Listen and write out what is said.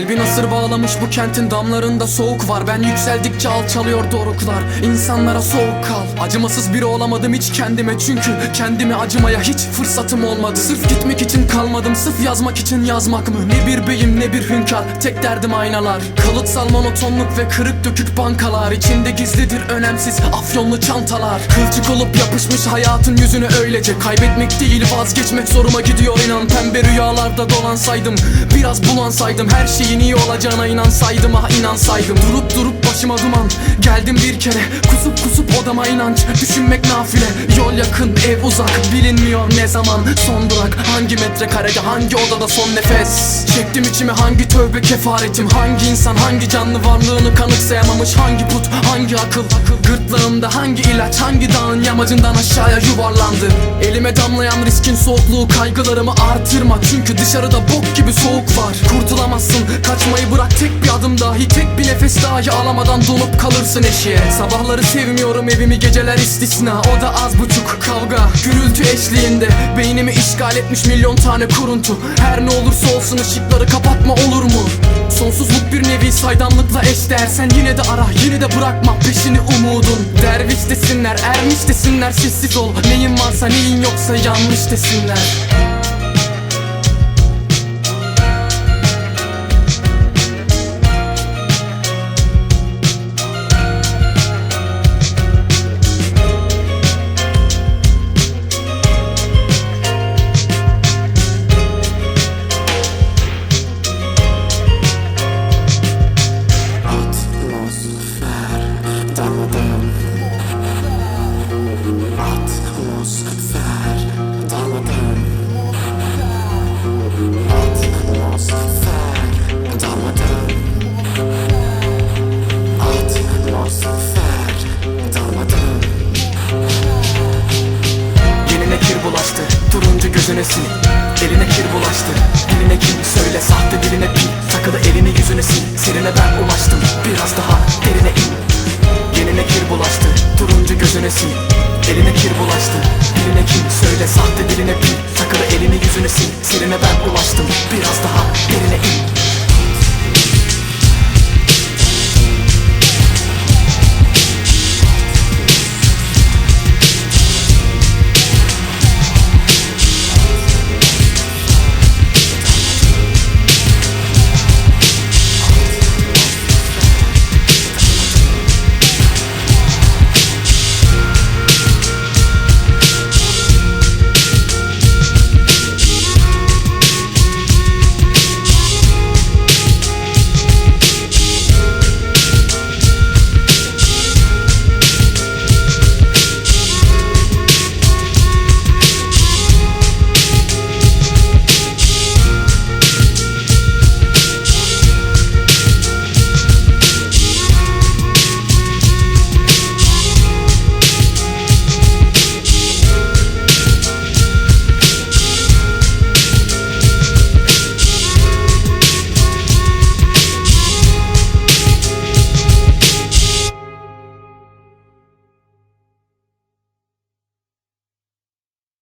Kalbi nasır bağlamış bu kentin damlarında soğuk var. Ben yükseldikçe alçalıyor doruklar. İnsanlara soğuk kal. Acımasız biri olamadım hiç kendime. Çünkü kendime acımaya hiç fırsatım olmadı. Sırf gitmek için kalmadım sırf yazmak için yazmak mı? Ne bir beyim ne bir hünkâr. Tek derdim aynalar. Kalıtsal monotonluk ve kırık dökük bankalar. İçinde gizlidir önemsiz afyonlu çantalar. Kılçık olup yapışmış hayatın yüzüne öylece. Kaybetmek değil vazgeçmek zoruma gidiyor inan. Pembe rüyalarda dolansaydım Biraz bulansaydım Her şeyin iyi olacağına inansaydım ah inansaydım. Durup durup başıma duman. Geldim bir kere kusup kusup odama inanç. Düşünmek nafile Yol yakın ev uzak. Bilinmiyor ne zaman son durak. Hangi metrekarede hangi odada son nefes? Çektim içime hangi tövbe kefaretim? Hangi insan hangi canlı varlığını kanıksayamamış? Hangi put hangi akıl? Gırtlağımda hangi ilaç hangi dağın yamacından aşağıya yuvarlandı? Elime damlayan riskin soğukluğu kaygılarımı artırma. Çünkü dışarıda bok gibi soğuk var. Kurtulamazsın kaçmayı bırak tek bir adım dahi Tek bir nefes dahi alamadan donup kalırsın eşiğe Sabahları sevmiyorum evimi geceler istisna. O da az buçuk kavga gürültü eşliğinde. Beynimi işgal etmiş milyon tane kuruntu. Her ne olursa olsun ışıkları kapatma olur mu? Sonsuzluk bir nevi saydamlıkla eşdeğer. Sen yine de ara yine de bırakma peşini umudun. Derviş desinler ermiş desinler sessiz ol. Neyin varsa neyin yoksa yanlış desinler sil Eline kir bulaştı. Diline kim söyle sahte diline pil Takılı elini yüzüne sil. Serine ben ulaştım. Biraz daha derine in. Yenine kir bulaştı. Turuncu gözüne sil. Eline kir bulaştı. Diline kim söyle sahte